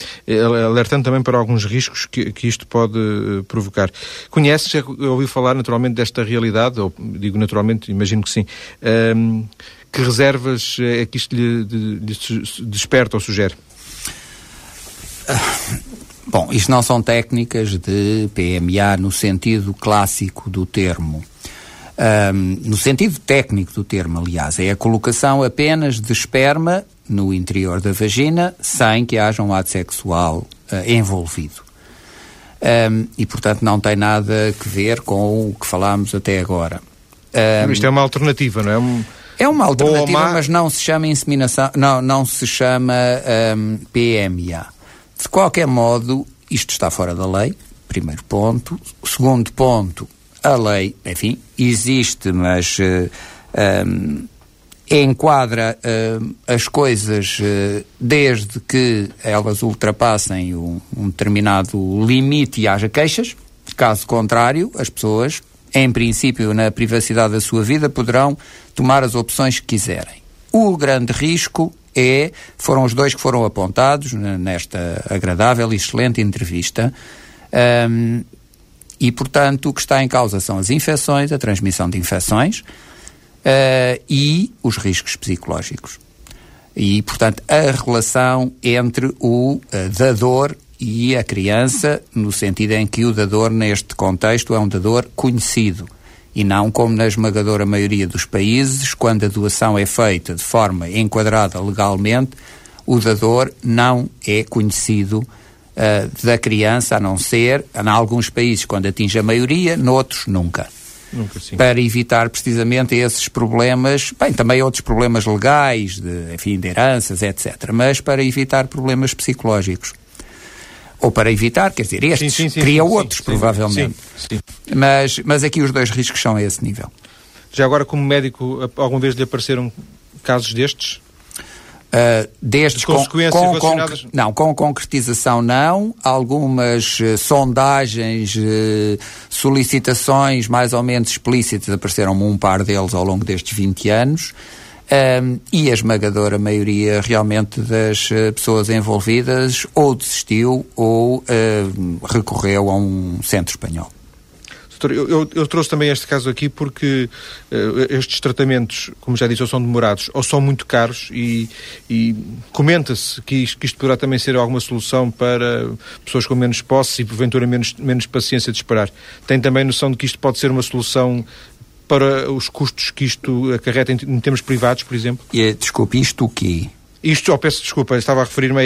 alertando também para alguns riscos que, que isto pode uh, provocar. Conhece, já ouviu falar naturalmente desta realidade, ou digo naturalmente, imagino que sim. Uh, que reservas é que isto lhe, lhe desperta ou sugere? Bom, isto não são técnicas de PMA no sentido clássico do termo. Um, no sentido técnico do termo, aliás, é a colocação apenas de esperma no interior da vagina sem que haja um ato sexual uh, envolvido. Um, e, portanto, não tem nada a ver com o que falámos até agora. Um, Isto é uma alternativa, não é? Um... É uma alternativa, mas não se chama inseminação, não, não se chama um, PMA. De qualquer modo, isto está fora da lei, primeiro ponto. Segundo ponto, a lei, enfim, existe, mas uh, um, enquadra uh, as coisas uh, desde que elas ultrapassem um, um determinado limite e haja queixas. Caso contrário, as pessoas em princípio, na privacidade da sua vida, poderão tomar as opções que quiserem. O grande risco é, foram os dois que foram apontados nesta agradável e excelente entrevista, um, e, portanto, o que está em causa são as infecções, a transmissão de infecções uh, e os riscos psicológicos. E, portanto, a relação entre o uh, dador e a criança, no sentido em que o dador, neste contexto, é um dador conhecido. E não como na esmagadora maioria dos países, quando a doação é feita de forma enquadrada legalmente, o dador não é conhecido uh, da criança, a não ser, em alguns países, quando atinge a maioria, noutros, nunca. Nunca. Para evitar precisamente esses problemas, bem, também outros problemas legais, de, enfim, de heranças, etc. Mas para evitar problemas psicológicos. Ou para evitar, quer dizer, estes, sim, sim, sim, cria outros, provavelmente. Mas, mas aqui os dois riscos são a esse nível. Já agora, como médico, alguma vez lhe apareceram casos destes? Uh, destes De consequências com, relacionadas- não, com concretização não, algumas eh, sondagens, eh, solicitações mais ou menos explícitas, apareceram-me um par deles ao longo destes 20 anos, um, e a esmagadora maioria realmente das eh, pessoas envolvidas ou desistiu ou eh, recorreu a um centro espanhol. Eu, eu- eu trouxe também este caso aqui porque eh, estes tratamentos, como já disse, ou são demorados ou são muito caros e, e comenta-se que que isto poderá também ser alguma solução para pessoas com menos posse e porventura menos, menos paciência de esperar. Tem também noção de que isto pode ser uma solução para os custos que isto acarreta em, termos privados, por exemplo? Eh, desculpe, isto o quê? Isto, oh, peço desculpa, estava a referir-me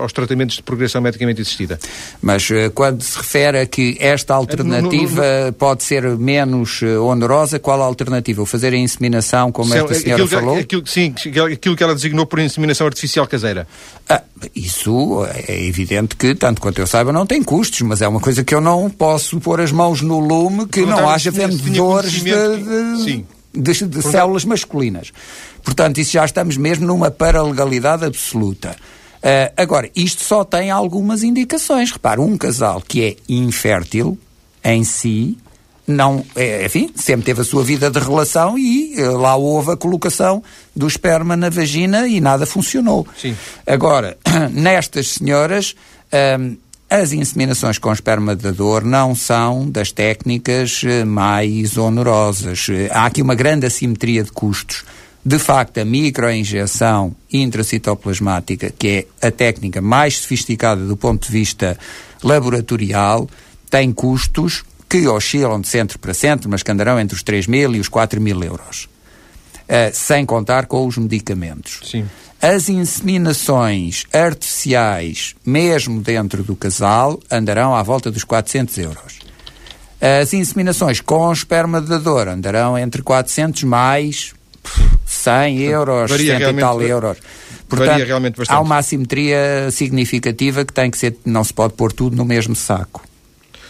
aos tratamentos de progressão medicamente assistida. Mas eh, quando se refere a que esta alternativa pode ser menos eh, onerosa, qual a alternativa? O fazer a inseminação, como esta Se- senhora aquilo, falou? aquilo- sim, aquilo que ela designou por inseminação artificial caseira. Ah, isso é evidente que, tanto quanto eu saiba, não tem custos, mas é uma coisa que eu não posso pôr as mãos no lume que não haja vendedores de, de- Sim. De- de células masculinas. Portanto, isso já estamos mesmo numa paralegalidade absoluta. Ah, agora, isto só tem algumas indicações. Repara, um casal que é infértil em si, não, é, enfim, sempre teve a sua vida de relação e eh, lá houve a colocação do esperma na vagina e nada funcionou. Sim. Agora, nestas senhoras, hum, as inseminações com esperma dador não são das técnicas eh, mais onerosas. Há aqui uma grande assimetria de custos. De facto, a microinjeção intracitoplasmática, que é a técnica mais sofisticada do ponto de vista laboratorial, tem custos que oscilam de centro para centro, mas que andarão entre os 3 mil e os 4 mil euros. Eh, sem contar com os medicamentos. Sim. As inseminações artificiais, mesmo dentro do casal, andarão à volta dos 400 euros. As inseminações com esperma dador andarão entre 400 mais pff, 100 euros, Varia 100 e tal euros. bastante. há uma assimetria significativa que tem que ser, não se pode pôr tudo no mesmo saco.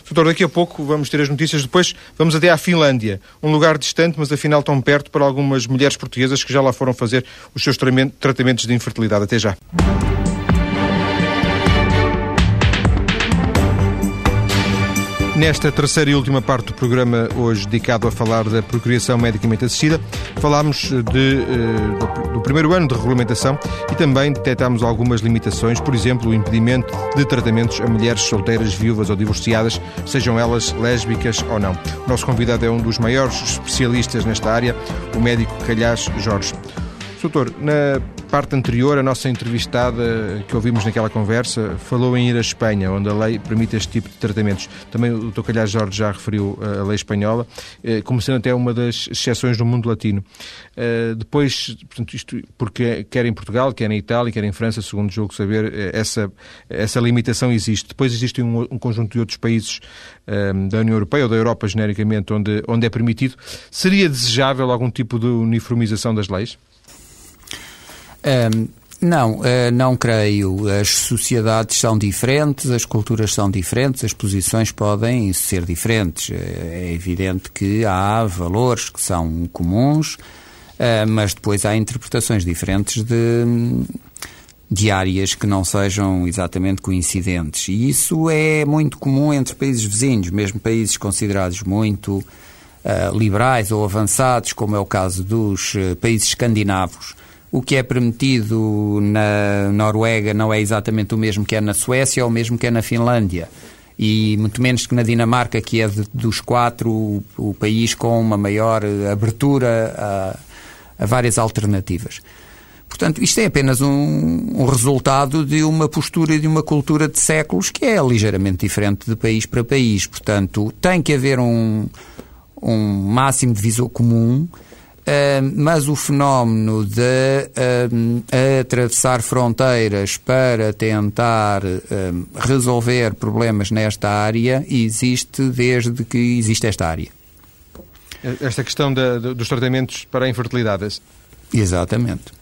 Doutor, daqui a pouco vamos ter as notícias. Depois vamos até à Finlândia, um lugar distante, mas afinal tão perto para algumas mulheres portuguesas que já lá foram fazer os seus tratamentos de infertilidade. Até já. Nesta terceira e última parte do programa, hoje dedicado a falar da procriação medicamente assistida, falámos de, eh, do, primeiro ano de regulamentação e também detectámos algumas limitações, por exemplo, o impedimento de tratamentos a mulheres solteiras, viúvas ou divorciadas, sejam elas lésbicas ou não. O nosso convidado é um dos maiores especialistas nesta área, o médico Calhás Jorge. Doutor, na parte anterior, a nossa entrevistada que ouvimos naquela conversa falou em ir à Espanha, onde a lei permite este tipo de tratamentos. Também o Dr. Calhar Jorge já referiu eh, a lei espanhola, eh, como sendo até uma das exceções no mundo latino. Eh, Depois, portanto, isto porque quer em Portugal, quer em Itália, quer em França, segundo julgo saber, essa, essa limitação existe. Depois existe um, um conjunto de outros países eh, da União Europeia ou da Europa, genericamente, onde, onde é permitido. Seria desejável algum tipo de uniformização das leis? Ahm, não, ah, não creio. As sociedades são diferentes, as culturas são diferentes, as posições podem ser diferentes. É evidente que há valores que são comuns, ah, mas depois há interpretações diferentes de, de áreas que não sejam exatamente coincidentes. E isso é muito comum entre países vizinhos, mesmo países considerados muito liberais ou avançados, como é o caso dos países escandinavos. O que é permitido na Noruega não é exatamente o mesmo que é na Suécia ou o mesmo que é na Finlândia. E muito menos que na Dinamarca, que é de- dos quatro o, o país com uma maior eh, abertura a, a várias alternativas. Portanto, isto é apenas um, um resultado de uma postura e de uma cultura de séculos que é ligeiramente diferente de país para país. Portanto, tem que haver um, um máximo de visor comum, mas o fenómeno de ah, atravessar fronteiras para tentar resolver problemas nesta área existe desde que existe esta área. Esta questão da, dos tratamentos para a infertilidade. Exatamente.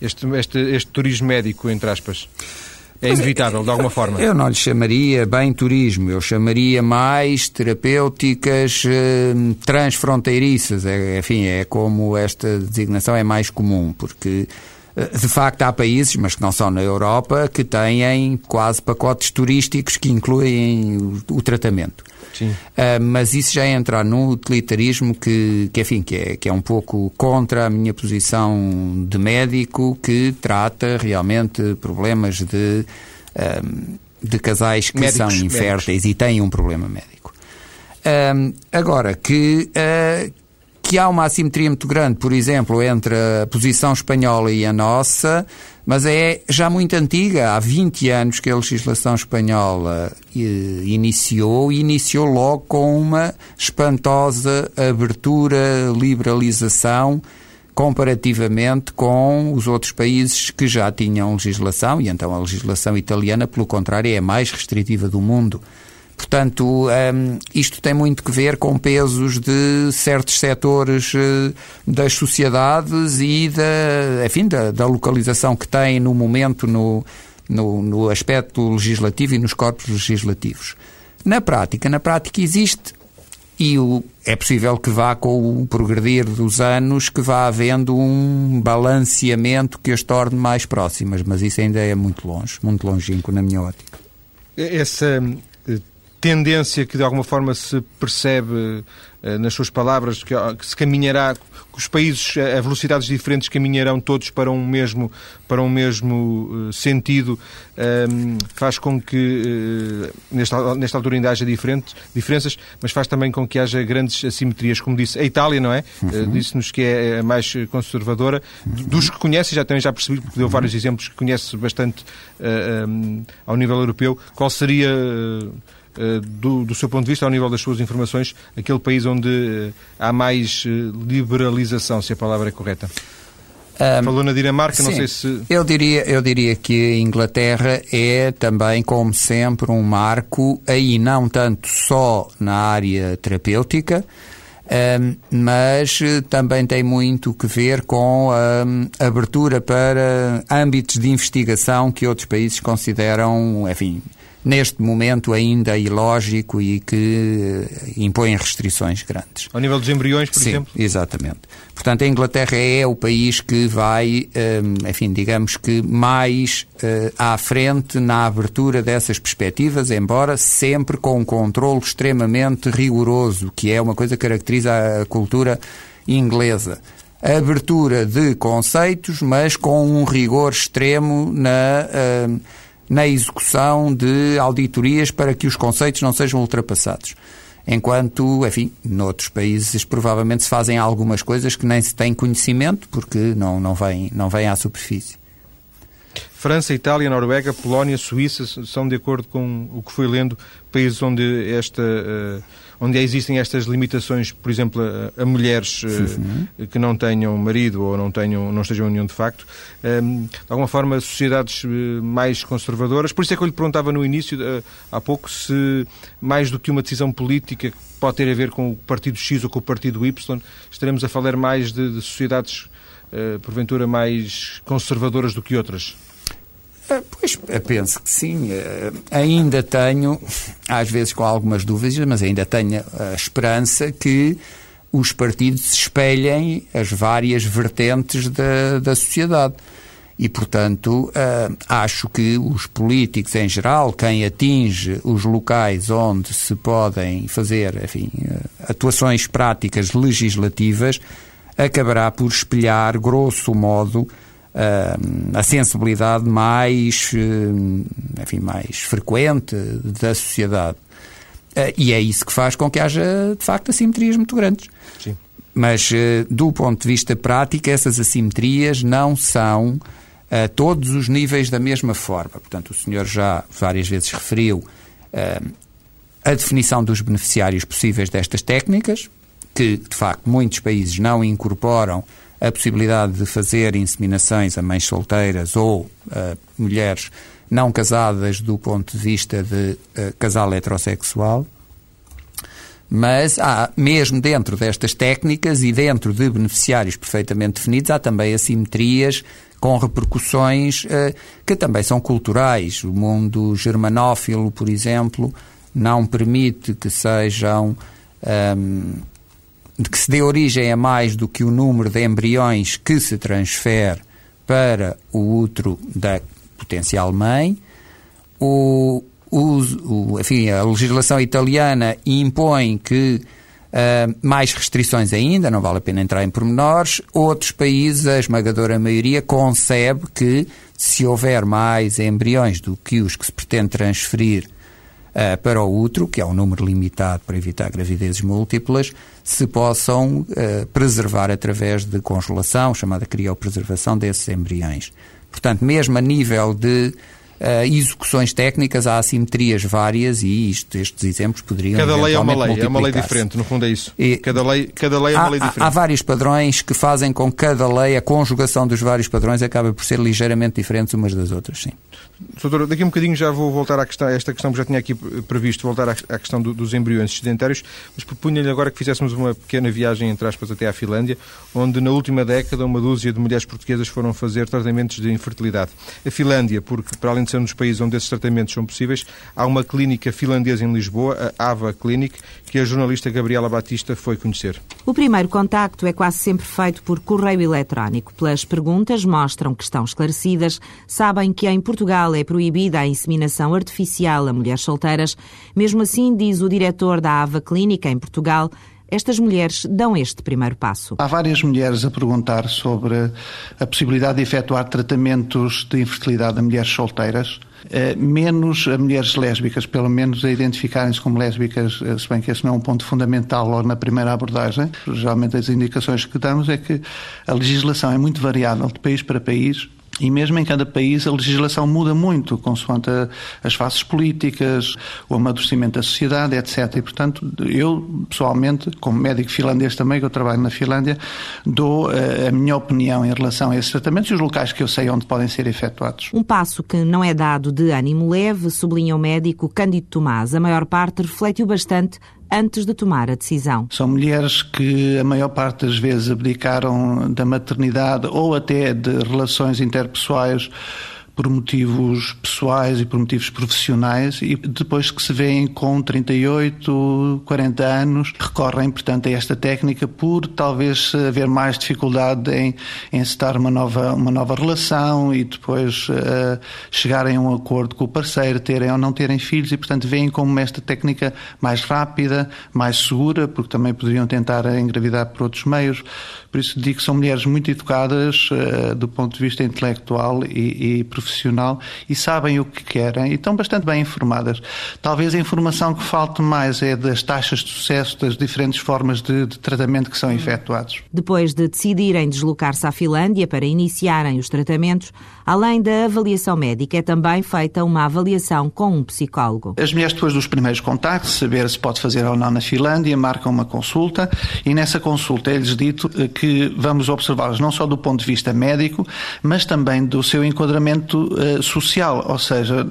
Este, este, este turismo médico, entre aspas. É inevitável, de alguma forma. Eu não lhe chamaria bem turismo, eu chamaria mais terapêuticas eh, transfronteiriças. É, enfim, é como esta designação é mais comum, porque eh, de facto há países, mas que não são na Europa, que têm quase pacotes turísticos que incluem o tratamento. Sim. Uh, mas isso já é entrar num utilitarismo que, que, enfim, que é, que é um pouco contra a minha posição de médico que trata realmente problemas de, uh, de casais que médicos, são inférteis médicos. e têm um problema médico. Uh, agora, que, que há uma assimetria muito grande, por exemplo, entre a posição espanhola e a nossa, mas é já muito antiga. Há 20 anos que a legislação espanhola eh, iniciou e iniciou logo com uma espantosa abertura, liberalização comparativamente com os outros países que já tinham legislação, e então a legislação italiana, pelo contrário, é a mais restritiva do mundo. Portanto, um, isto tem muito que ver com pesos de certos setores uh, das sociedades e da, enfim, da, da, localização que tem no momento no, no, no aspecto legislativo e nos corpos legislativos. Na prática, na prática existe e o, é possível que vá com o progredir dos anos que vá havendo um balanceamento que as torne mais próximas, mas isso ainda é muito longe, muito longínquo na minha ótica. Essa tendência que de alguma forma se percebe eh, nas suas palavras que, que, se caminhará que os países a velocidades diferentes caminharão todos para um mesmo para um mesmo uh, sentido um, ehm, faz com que nesta, nesta altura ainda haja diferentes, diferenças mas faz também com que haja grandes assimetrias. Como disse a Itália não é? Uhum. uh, disse-nos que é a mais conservadora. Dos que conhece já também já percebi porque deu vários exemplos que conhece bastante um, ehm, ao nível europeu qual seria eh, do, do, seu ponto de vista, ao nível das suas informações, aquele país onde eh, há mais eh, liberalização, se a palavra é correta? Um, Falou na Dinamarca, sim, não sei se. Eu diria, eu diria que a Inglaterra é também, como sempre, um marco, aí não tanto só na área terapêutica, um, mas também tem muito que ver com a abertura para âmbitos de investigação que outros países consideram, enfim, neste momento ainda ilógico e que eh, impõe restrições grandes. Ao nível dos embriões, por Sim, exemplo? exatamente. Portanto, a Inglaterra é o país que vai, eh, enfim, digamos que mais eh, à frente na abertura dessas perspectivas, embora sempre com um controle extremamente rigoroso, que é uma coisa que caracteriza a cultura inglesa abertura de conceitos, mas com um rigor extremo na uh, na execução de auditorias para que os conceitos não sejam ultrapassados. Enquanto, enfim, noutros países provavelmente se fazem algumas coisas que nem se tem conhecimento porque não, não, vêm, não vêm à superfície. França, Itália, Noruega, Polónia, Suíça são, de acordo com o que foi lendo, países onde esta. Uh, onde existem estas limitações, por exemplo, a, a mulheres uh, que não tenham marido ou não, tenham, não estejam em união de facto, um, ehm, de alguma forma sociedades uh, mais conservadoras. Por isso é que eu lhe perguntava no início, uh, há pouco, se mais do que uma decisão política que pode ter a ver com o partido X ou com o partido Y, estaremos a falar mais de, de sociedades, porventura, mais conservadoras do que outras. Ah, pois, penso que sim. Ah, ainda tenho, às vezes com algumas dúvidas, mas ainda tenho a esperança que os partidos espelhem as várias vertentes da, da sociedade. E, portanto, ah, acho que os políticos em geral, quem atinge os locais onde se podem fazer, enfim, atuações práticas legislativas, acabará por espelhar, grosso modo, a sensibilidade mais, eh, enfim, mais frequente da sociedade. Eh, e é isso que faz com que haja, de facto, assimetrias muito grandes. Sim. Mas, eh, do ponto de vista prático, essas assimetrias não são a todos os níveis da mesma forma. Portanto, o senhor já várias vezes referiu a definição dos beneficiários possíveis destas técnicas, que, de facto, muitos países não incorporam a possibilidade de fazer inseminações a mães solteiras ou a mulheres não casadas do ponto de vista de uh, casal heterossexual. Mas há, mesmo dentro destas técnicas e dentro de beneficiários perfeitamente definidos, há também assimetrias com repercussões uh, que também são culturais. O mundo germanófilo, por exemplo, não permite que sejam. Um, que se dê origem a mais do que o número de embriões que se transfere para o útero da potencial mãe. O, o, enfim, a legislação italiana impõe que uh, mais restrições ainda, não vale a pena entrar em pormenores. Outros países, a esmagadora maioria, concebe que se houver mais embriões do que os que se pretende transferir uh, para o útero, que é um número limitado para evitar gravidezes múltiplas, se possam uh, preservar através de congelação, chamada criopreservação desses embriões. Portanto, mesmo a nível de uh, execuções técnicas, há assimetrias várias e isto, estes exemplos poderiam. Cada lei é uma lei, é uma lei diferente, no fundo é isso. E cada, lei, cada lei é uma há, lei diferente. Há, há vários padrões que fazem com que cada lei, a conjugação dos vários padrões, acaba por ser ligeiramente diferentes umas das outras, sim. Doutor, daqui a um bocadinho já vou voltar à questão, a esta questão que já tinha aqui previsto, voltar à, questão do, dos embriões sedentários, mas propunha-lhe agora que fizéssemos uma pequena viagem, entre aspas, até à Finlândia, onde na última década uma dúzia de mulheres portuguesas foram fazer tratamentos de infertilidade. A Finlândia, porque para além um dos países onde esses tratamentos são possíveis, há uma clínica finlandesa em Lisboa, a AVA Clinic, que a jornalista Gabriela Batista foi conhecer. O primeiro contacto é quase sempre feito por correio eletrónico. Pelas perguntas mostram que estão esclarecidas, sabem que em Portugal é proibida a inseminação artificial a mulheres solteiras. Mesmo assim, diz o diretor da AVA Clínica em Portugal, estas mulheres dão este primeiro passo. Há várias mulheres a perguntar sobre a possibilidade de efetuar tratamentos de infertilidade a mulheres solteiras. Eh, menos a mulheres lésbicas, pelo menos a identificarem-se como lésbicas, eh, se bem que esse não é um ponto fundamental logo na primeira abordagem. Geralmente as indicações que damos é que a legislação é muito variável de país para país e mesmo em cada país a legislação muda muito, consoante a, as faces políticas, o amadurecimento da sociedade, etc. E, portanto, eu, pessoalmente, como médico finlandês também, que eu trabalho na Finlândia, dou a, eh, a minha opinião em relação a esses tratamentos e os locais que eu sei onde podem ser efetuados. Um passo que não é dado de ânimo leve, sublinha o médico Cândido Tomás. A maior parte refletiu bastante antes de tomar a decisão. São mulheres que a maior parte das vezes abdicaram da maternidade ou até de relações interpessoais por motivos pessoais e por motivos profissionais e depois que se vêem com 38, 40 anos, recorrem, portanto, a esta técnica por talvez haver mais dificuldade em, em uma nova, uma nova relação e depois uh, chegarem a um acordo com o parceiro, terem ou não terem filhos e, portanto, veem como esta técnica mais rápida, mais segura, porque também poderiam tentar engravidar por outros meios. Por isso digo que são mulheres muito educadas uh, do ponto de vista intelectual e, e profissional profissional e sabem o que querem e estão bastante bem informadas. Talvez a informação que falte mais é das taxas de sucesso das diferentes formas de, de tratamento que são efetuados. Depois de decidirem deslocar-se à Finlândia para iniciarem os tratamentos, além da avaliação médica, é também feita uma avaliação com um psicólogo. As mulheres, depois dos primeiros contactos, saber se pode fazer ou não na Finlândia, marcam uma consulta e nessa consulta é-lhes dito eh, que vamos observá-las não só do ponto de vista médico, mas também do seu enquadramento uh, social, ou seja,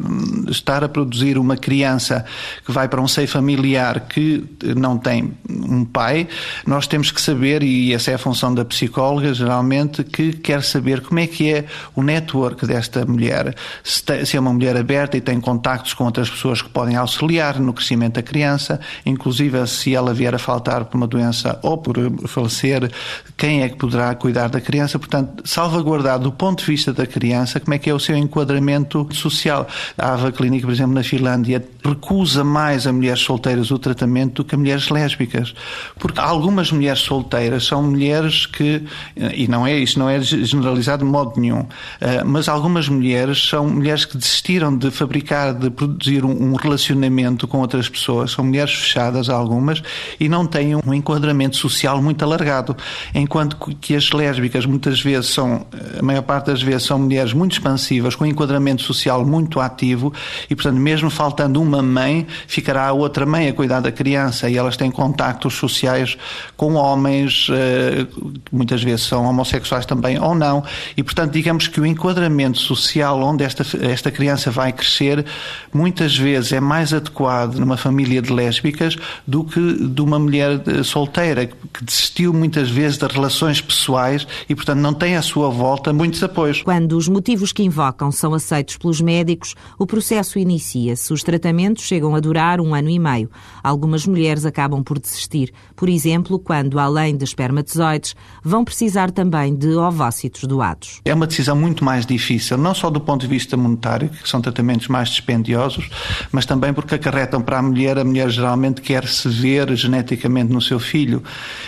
estar a produzir uma criança que vai para um seio familiar que não tem um pai, nós temos que saber, e essa é a função da psicóloga geralmente, que quer saber como é que é o network desta mulher, se, tem, se é uma mulher aberta e tem contactos com outras pessoas que podem auxiliar no crescimento da criança, inclusive se ela vier a faltar por uma doença ou por falecer, quem é que poderá cuidar da criança? Portanto, salvaguardar do ponto de vista da criança como é que é o seu enquadramento social. A Ava Clínica, por exemplo, na Finlândia, recusa mais a mulheres solteiras o tratamento do que a mulheres lésbicas. Porque algumas mulheres solteiras são mulheres que, e não é, isto não é generalizado de modo nenhum, eh, mas algumas mulheres são mulheres que desistiram de fabricar, de produzir um relacionamento com outras pessoas, são mulheres fechadas algumas e não têm um enquadramento social muito alargado, enquanto que as lésbicas muitas vezes são, a maior parte das vezes são mulheres muito expansivas com um enquadramento social muito ativo e, portanto, mesmo faltando uma mãe, ficará a outra mãe a cuidar da criança e elas têm contactos sociais com homens, eh, muitas vezes são homossexuais também ou não, e, portanto, digamos que o enquadramento social onde esta, esta criança vai crescer, muitas vezes é mais adequado numa família de lésbicas do que de uma mulher eh, solteira, que desistiu muitas vezes das relações pessoais e, portanto, não tem à sua volta muitos apoios. Quando os motivos que invocam são aceitos pelos médicos, o processo inicia-se. Os tratamentos chegam a durar um ano e meio. Algumas mulheres acabam por desistir. Por exemplo, quando, além de espermatozoides, vão precisar também de ovócitos doados. É uma decisão muito mais difícil, não só do ponto de vista monetário, que são tratamentos mais dispendiosos, mas também porque acarretam para a mulher, a mulher geralmente quer se ver geneticamente no seu filho.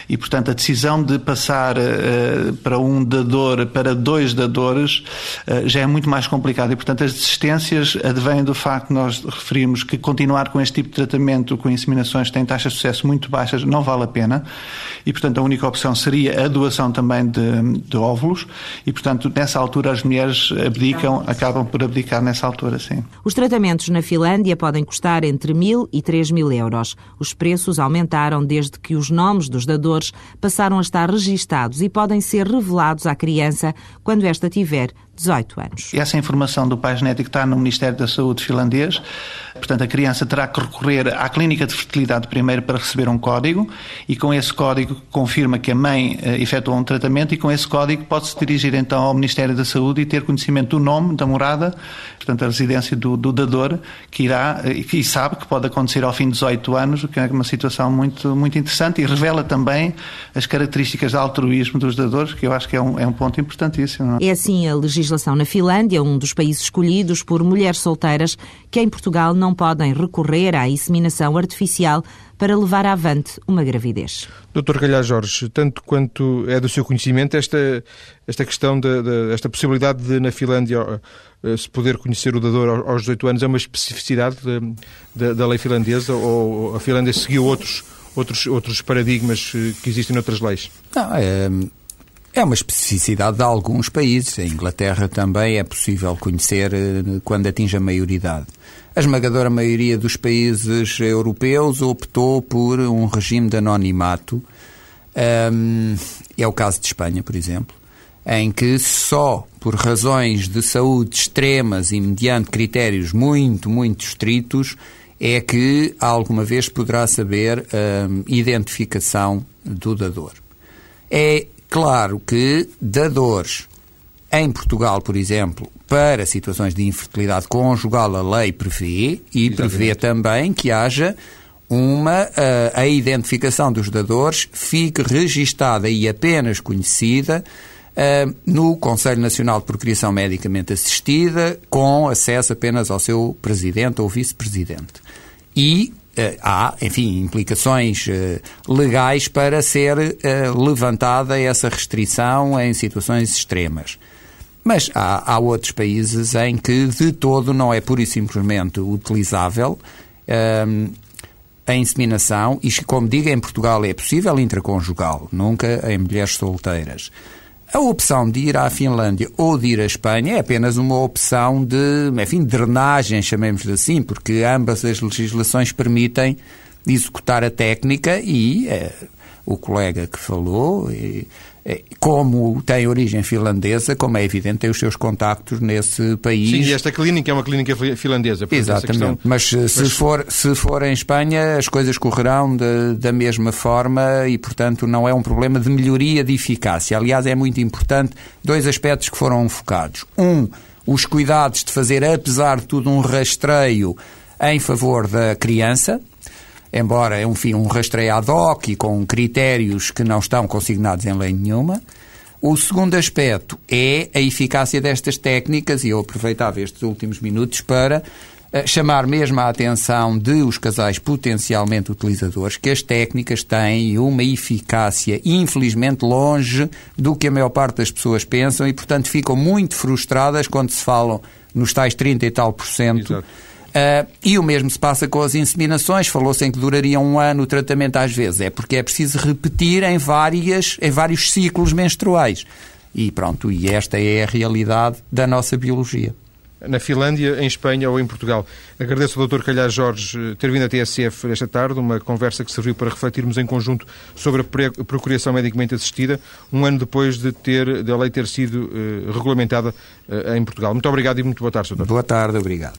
E, portanto, a decisão de passar uh, para um dador, para dois dadores, uh, já é muito mais complicada e, portanto, as desistências advêm do facto de nós referirmos que continuar com este tipo de tratamento com inseminações tem taxas de sucesso muito baixas, não vale a pena. E, portanto, a única opção seria a doação também de, de óvulos. E, portanto, nessa altura as mulheres abdicam, acabam por abdicar nessa altura, sim. Os tratamentos na Finlândia podem custar entre mil e três mil euros. Os preços aumentaram desde que os nomes dos dadores passaram a estar registados e podem ser revelados à criança quando esta tiver 18 anos. Essa informação do pai genético está no Ministério da Saúde finlandês. Portanto, a criança terá que recorrer à clínica de fertilidade primeiro para receber um código e com esse código confirma que a mãe eh, efetuou um tratamento e com esse código pode-se dirigir então ao Ministério da Saúde e ter conhecimento do nome, da morada, portanto, a residência do, do dador, que irá eh, e sabe que pode acontecer ao fim de 18 anos, o que é uma situação muito, muito interessante e revela também as características de altruísmo dos dadores, que eu acho que é um, é um ponto importantíssimo. É assim a legislação na Finlândia, um dos países escolhidos por mulheres solteiras que em Portugal não podem recorrer à inseminação artificial para levar avante uma gravidez. Doutor Calhar Jorge, tanto quanto é do seu conhecimento, esta, esta questão, de, de, esta possibilidade de na Finlândia eh, se poder conhecer o dador aos 18 anos é uma especificidade da lei finlandesa ou a Finlândia seguiu outros, outros, outros paradigmas eh, que existem noutras leis? Não, é, é uma especificidade de alguns países. A Inglaterra também é possível conhecer eh, quando atinge a maioridade. A esmagadora maioria dos países europeus optou por um regime de anonimato. Um, é o caso de Espanha, por exemplo, em que só por razões de saúde extremas e mediante critérios muito, muito estritos é que alguma vez poderá saber a identificação do dador. É Claro que dadores em Portugal, por exemplo, para situações de infertilidade conjugal, a lei prevê e prevê também que haja uma a, eh, a identificação dos dadores fique registada e apenas conhecida uh, no Conselho Nacional de Procriação Medicamente Assistida, com acesso apenas ao seu presidente ou vice-presidente. E eh, há, enfim, implicações eh, legais para ser levantada essa restrição em situações extremas. Mas há, há, outros países em que de todo não é pura e simplesmente utilizável um, a inseminação, e como digo, em Portugal é possível intraconjugal, nunca em mulheres solteiras. A opção de ir à Finlândia ou de ir à Espanha é apenas uma opção de, enfim, drenagem, chamemos assim, porque ambas as legislações permitem executar a técnica e eh, o colega que falou, e, como tem origem finlandesa, como é evidente, tem os seus contactos nesse país. Sim, e esta clínica é uma clínica finlandesa. Exatamente. Questão... Mas, Mas, se, For, se for em Espanha, as coisas correrão de, da mesma forma e, portanto, não é um problema de melhoria de eficácia. Aliás, é muito importante dois aspectos que foram focados. Um, os cuidados de fazer, apesar de tudo, um rastreio em favor da criança, embora, enfim, um rastreio ad hoc e com critérios que não estão consignados em lei nenhuma. O segundo aspecto é a eficácia destas técnicas, e eu aproveitava estes últimos minutos para uh, chamar mesmo a atenção de os casais potencialmente utilizadores que as técnicas têm uma eficácia, infelizmente, longe do que a maior parte das pessoas pensam e, portanto, ficam muito frustradas quando se falam nos tais 30 e tal por cento. Exato Uh, e o mesmo se passa com as inseminações. Falou-se em que duraria um ano o tratamento às vezes. É porque é preciso repetir em, várias, em vários ciclos menstruais. E pronto, e esta é a realidade da nossa biologia. na Finlândia, em Espanha ou em Portugal. Agradeço ao Dr. Calhar Jorge ter vindo à TSF esta tarde, uma conversa que serviu para refletirmos em conjunto sobre a procriação medicamente assistida, um ano depois de, ter, de a lei ter sido uh, regulamentada uh, em Portugal. Muito obrigado e muito boa tarde, Dr. Boa tarde, obrigado.